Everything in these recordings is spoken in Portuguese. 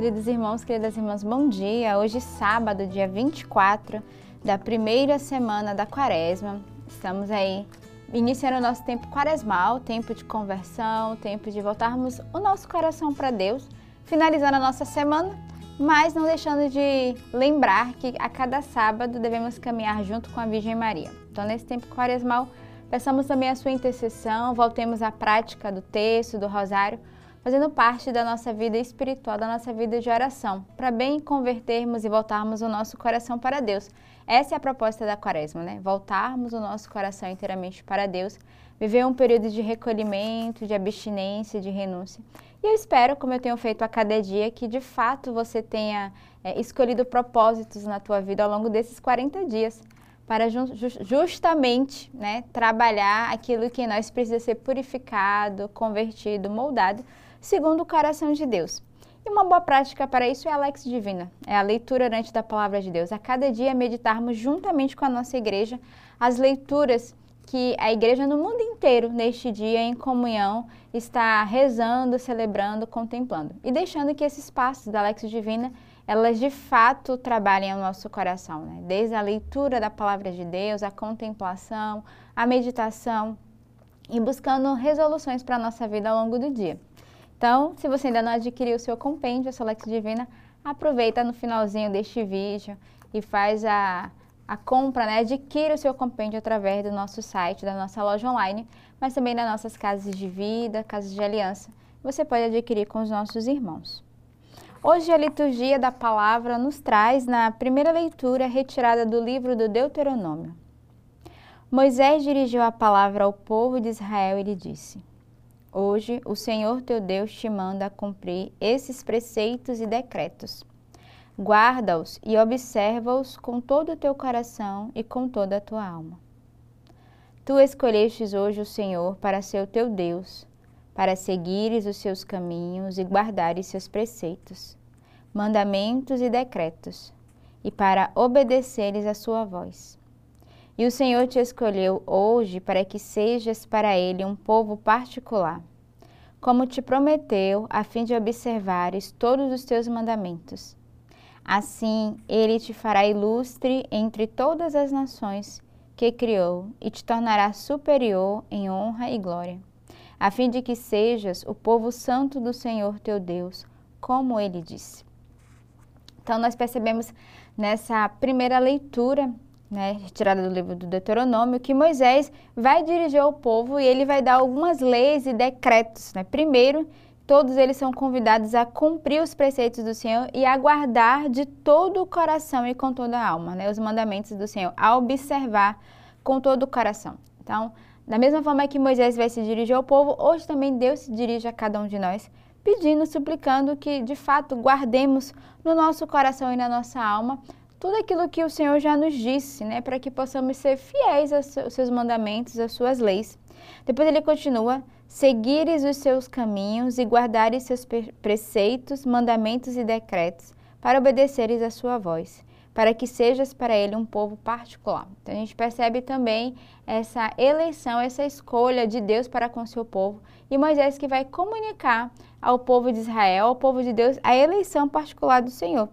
queridos irmãos, queridas irmãs, bom dia. Hoje, sábado, dia 24 da primeira semana da quaresma. Estamos aí iniciando o nosso tempo quaresmal, tempo de conversão, tempo de voltarmos o nosso coração para Deus, finalizando a nossa semana, mas não deixando de lembrar que a cada sábado devemos caminhar junto com a Virgem Maria. Então, nesse tempo quaresmal, peçamos também a sua intercessão, voltemos à prática do texto, do rosário fazendo parte da nossa vida espiritual, da nossa vida de oração, para bem convertermos e voltarmos o nosso coração para Deus. Essa é a proposta da Quaresma, né? Voltarmos o nosso coração inteiramente para Deus, viver um período de recolhimento, de abstinência, de renúncia. E eu espero, como eu tenho feito a cada dia, que de fato você tenha é, escolhido propósitos na tua vida ao longo desses 40 dias para justamente né, trabalhar aquilo que nós precisa ser purificado, convertido, moldado segundo o coração de Deus. E uma boa prática para isso é a Lex Divina, é a leitura orante da palavra de Deus. A cada dia meditarmos juntamente com a nossa igreja as leituras que a igreja no mundo inteiro, neste dia, em comunhão, está rezando, celebrando, contemplando. E deixando que esses passos da Lex Divina, elas de fato trabalhem o nosso coração, né? Desde a leitura da palavra de Deus, a contemplação, a meditação e buscando resoluções para a nossa vida ao longo do dia. Então, se você ainda não adquiriu o seu compêndio, a Solex Divina, aproveita no finalzinho deste vídeo e faz a, a compra, né? Adquira o seu compêndio através do nosso site, da nossa loja online, mas também das nossas casas de vida, casas de aliança. Você pode adquirir com os nossos irmãos. Hoje a liturgia da palavra nos traz na primeira leitura retirada do livro do Deuteronômio. Moisés dirigiu a palavra ao povo de Israel e lhe disse: Hoje o Senhor teu Deus te manda cumprir esses preceitos e decretos. Guarda-os e observa-os com todo o teu coração e com toda a tua alma. Tu escolhestes hoje o Senhor para ser o teu Deus, para seguires os seus caminhos e guardares seus preceitos, mandamentos e decretos, e para obedeceres a sua voz. E o Senhor te escolheu hoje para que sejas para Ele um povo particular, como te prometeu, a fim de observares todos os teus mandamentos. Assim, Ele te fará ilustre entre todas as nações que criou e te tornará superior em honra e glória, a fim de que sejas o povo santo do Senhor teu Deus, como Ele disse. Então, nós percebemos nessa primeira leitura né, retirada do livro do Deuteronômio, que Moisés vai dirigir ao povo e ele vai dar algumas leis e decretos. Né? Primeiro, todos eles são convidados a cumprir os preceitos do Senhor e a guardar de todo o coração e com toda a alma né, os mandamentos do Senhor, a observar com todo o coração. Então, da mesma forma que Moisés vai se dirigir ao povo, hoje também Deus se dirige a cada um de nós, pedindo, suplicando que de fato guardemos no nosso coração e na nossa alma tudo aquilo que o Senhor já nos disse, né, para que possamos ser fiéis aos seus mandamentos, às suas leis. Depois ele continua: seguires os seus caminhos e guardares seus preceitos, mandamentos e decretos, para obedeceres a sua voz, para que sejas para ele um povo particular. Então a gente percebe também essa eleição, essa escolha de Deus para com seu povo e Moisés que vai comunicar ao povo de Israel, ao povo de Deus, a eleição particular do Senhor.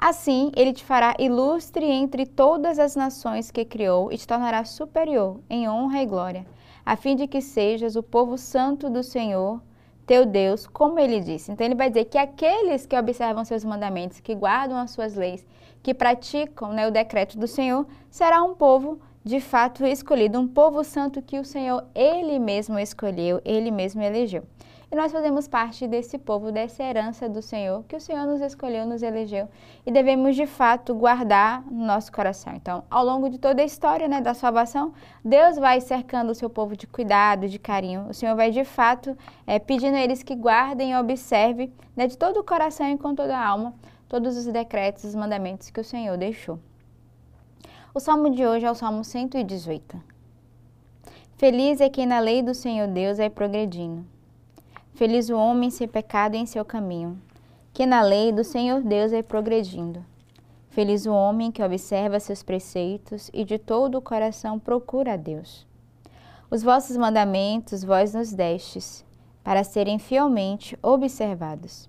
Assim, ele te fará ilustre entre todas as nações que criou e te tornará superior em honra e glória, a fim de que sejas o povo santo do Senhor, teu Deus, como ele disse. Então, ele vai dizer que aqueles que observam seus mandamentos, que guardam as suas leis, que praticam né, o decreto do Senhor, será um povo de fato escolhido, um povo santo que o Senhor, ele mesmo escolheu, ele mesmo elegeu. E nós fazemos parte desse povo, dessa herança do Senhor, que o Senhor nos escolheu, nos elegeu e devemos de fato guardar no nosso coração. Então, ao longo de toda a história né, da salvação, Deus vai cercando o seu povo de cuidado, de carinho. O Senhor vai de fato é, pedindo a eles que guardem e observem né, de todo o coração e com toda a alma todos os decretos, os mandamentos que o Senhor deixou. O salmo de hoje é o Salmo 118. Feliz é quem na lei do Senhor Deus é progredindo Feliz o homem sem pecado em seu caminho, que na lei do Senhor Deus é progredindo. Feliz o homem que observa seus preceitos e de todo o coração procura a Deus. Os vossos mandamentos vós nos destes, para serem fielmente observados.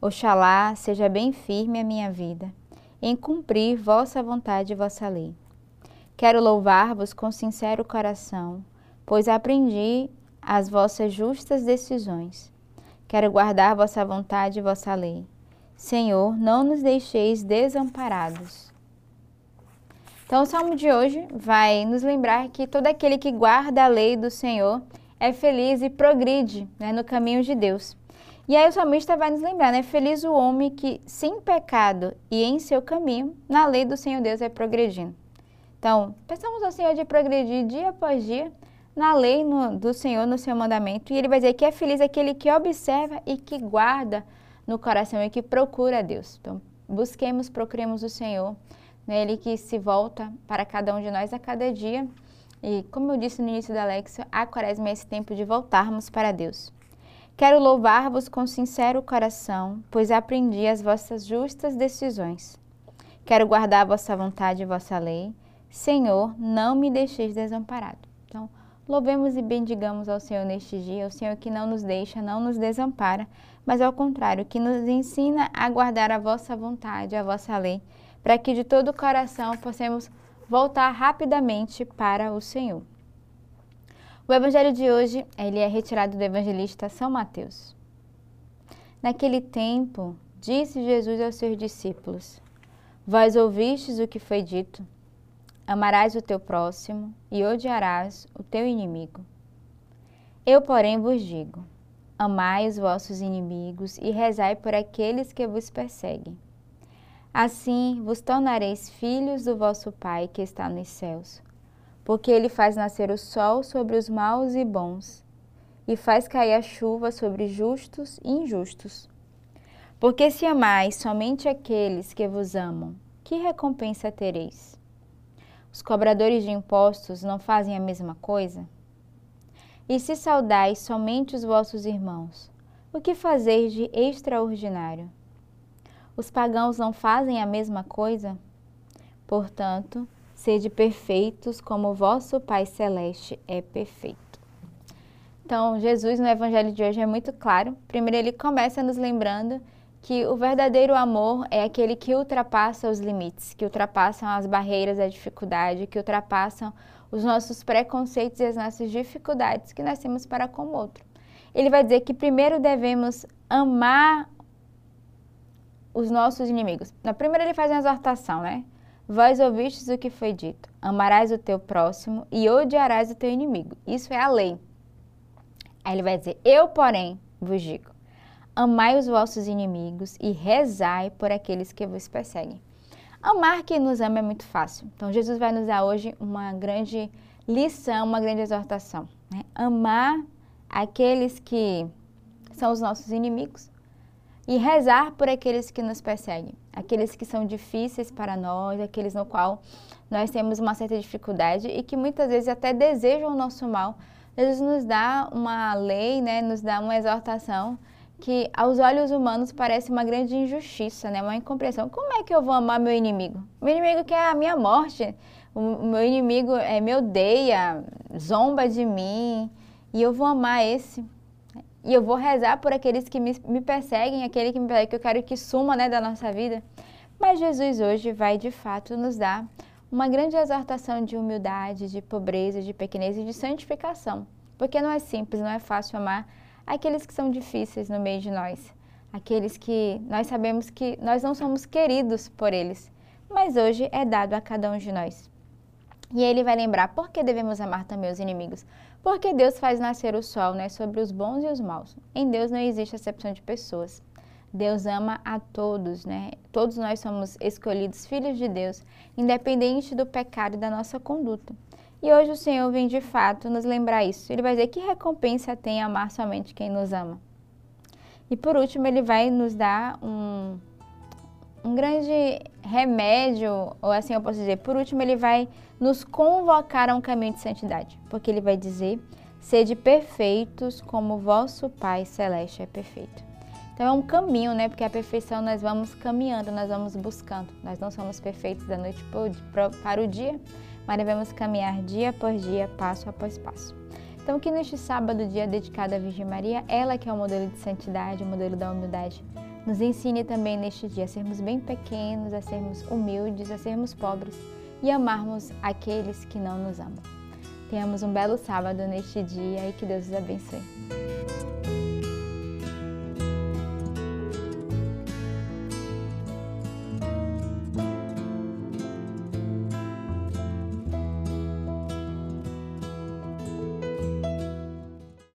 Oxalá seja bem firme a minha vida, em cumprir vossa vontade e vossa lei. Quero louvar-vos com sincero coração, pois aprendi as vossas justas decisões. Quero guardar vossa vontade e vossa lei. Senhor, não nos deixeis desamparados. Então, o salmo de hoje vai nos lembrar que todo aquele que guarda a lei do Senhor é feliz e progride né, no caminho de Deus. E aí o salmista vai nos lembrar, né? Feliz o homem que, sem pecado e em seu caminho, na lei do Senhor Deus vai progredindo. Então, peçamos ao Senhor de progredir dia após dia na lei no, do Senhor, no seu mandamento. E ele vai dizer que é feliz aquele que observa e que guarda no coração e que procura a Deus. Então, busquemos, procuremos o Senhor, né? Ele que se volta para cada um de nós a cada dia. E como eu disse no início da Alexa, a quaresma é esse tempo de voltarmos para Deus. Quero louvar-vos com sincero coração, pois aprendi as vossas justas decisões. Quero guardar a vossa vontade e vossa lei. Senhor, não me deixeis desamparado. Louvemos e bendigamos ao Senhor neste dia, o Senhor que não nos deixa, não nos desampara, mas ao contrário, que nos ensina a guardar a vossa vontade, a vossa lei, para que de todo o coração possamos voltar rapidamente para o Senhor. O evangelho de hoje, ele é retirado do evangelista São Mateus. Naquele tempo, disse Jesus aos seus discípulos: Vós ouvistes o que foi dito: Amarás o teu próximo e odiarás o teu inimigo. Eu, porém, vos digo: Amai os vossos inimigos e rezai por aqueles que vos perseguem. Assim vos tornareis filhos do vosso Pai que está nos céus, porque ele faz nascer o sol sobre os maus e bons, e faz cair a chuva sobre justos e injustos. Porque se amais somente aqueles que vos amam, que recompensa tereis? Os cobradores de impostos não fazem a mesma coisa? E se saudais somente os vossos irmãos, o que fazeis de extraordinário? Os pagãos não fazem a mesma coisa? Portanto, sede perfeitos como vosso Pai Celeste é perfeito. Então, Jesus no Evangelho de hoje é muito claro. Primeiro, ele começa nos lembrando que o verdadeiro amor é aquele que ultrapassa os limites, que ultrapassam as barreiras da dificuldade, que ultrapassam os nossos preconceitos e as nossas dificuldades que nós temos para com o outro. Ele vai dizer que primeiro devemos amar os nossos inimigos. Na primeira ele faz uma exortação, né? Vós ouvistes o que foi dito: amarás o teu próximo e odiarás o teu inimigo. Isso é a lei. Aí ele vai dizer: Eu, porém, vos digo: amai os vossos inimigos e rezai por aqueles que vos perseguem. Amar quem nos ama é muito fácil. Então, Jesus vai nos dar hoje uma grande lição, uma grande exortação. Né? Amar aqueles que são os nossos inimigos e rezar por aqueles que nos perseguem, aqueles que são difíceis para nós, aqueles no qual nós temos uma certa dificuldade e que muitas vezes até desejam o nosso mal. Jesus nos dá uma lei, né, nos dá uma exortação que aos olhos humanos parece uma grande injustiça, né, uma incompreensão. Como é que eu vou amar meu inimigo? Meu inimigo quer a minha morte. O meu inimigo é, me odeia, zomba de mim, e eu vou amar esse. E eu vou rezar por aqueles que me, me perseguem, aquele que me persegue, que eu quero que suma né, da nossa vida. Mas Jesus hoje vai de fato nos dar uma grande exortação de humildade, de pobreza, de pequenez e de santificação. Porque não é simples, não é fácil amar aqueles que são difíceis no meio de nós. Aqueles que nós sabemos que nós não somos queridos por eles. Mas hoje é dado a cada um de nós. E ele vai lembrar por que devemos amar também os inimigos. Porque Deus faz nascer o sol né, sobre os bons e os maus. Em Deus não existe acepção de pessoas. Deus ama a todos, né? Todos nós somos escolhidos filhos de Deus, independente do pecado e da nossa conduta. E hoje o Senhor vem de fato nos lembrar isso. Ele vai dizer que recompensa tem amar somente quem nos ama. E por último, ele vai nos dar um, um grande remédio, ou assim eu posso dizer, por último, ele vai nos convocar a um caminho de santidade, porque ele vai dizer: sede perfeitos como vosso Pai celeste é perfeito. Então é um caminho, né? Porque a perfeição nós vamos caminhando, nós vamos buscando. Nós não somos perfeitos da noite para o dia, mas devemos caminhar dia após dia, passo após passo. Então, que neste sábado, dia dedicado à Virgem Maria, ela que é o modelo de santidade, o modelo da humildade, Nos ensine também neste dia a sermos bem pequenos, a sermos humildes, a sermos pobres e amarmos aqueles que não nos amam. Tenhamos um belo sábado neste dia e que Deus os abençoe.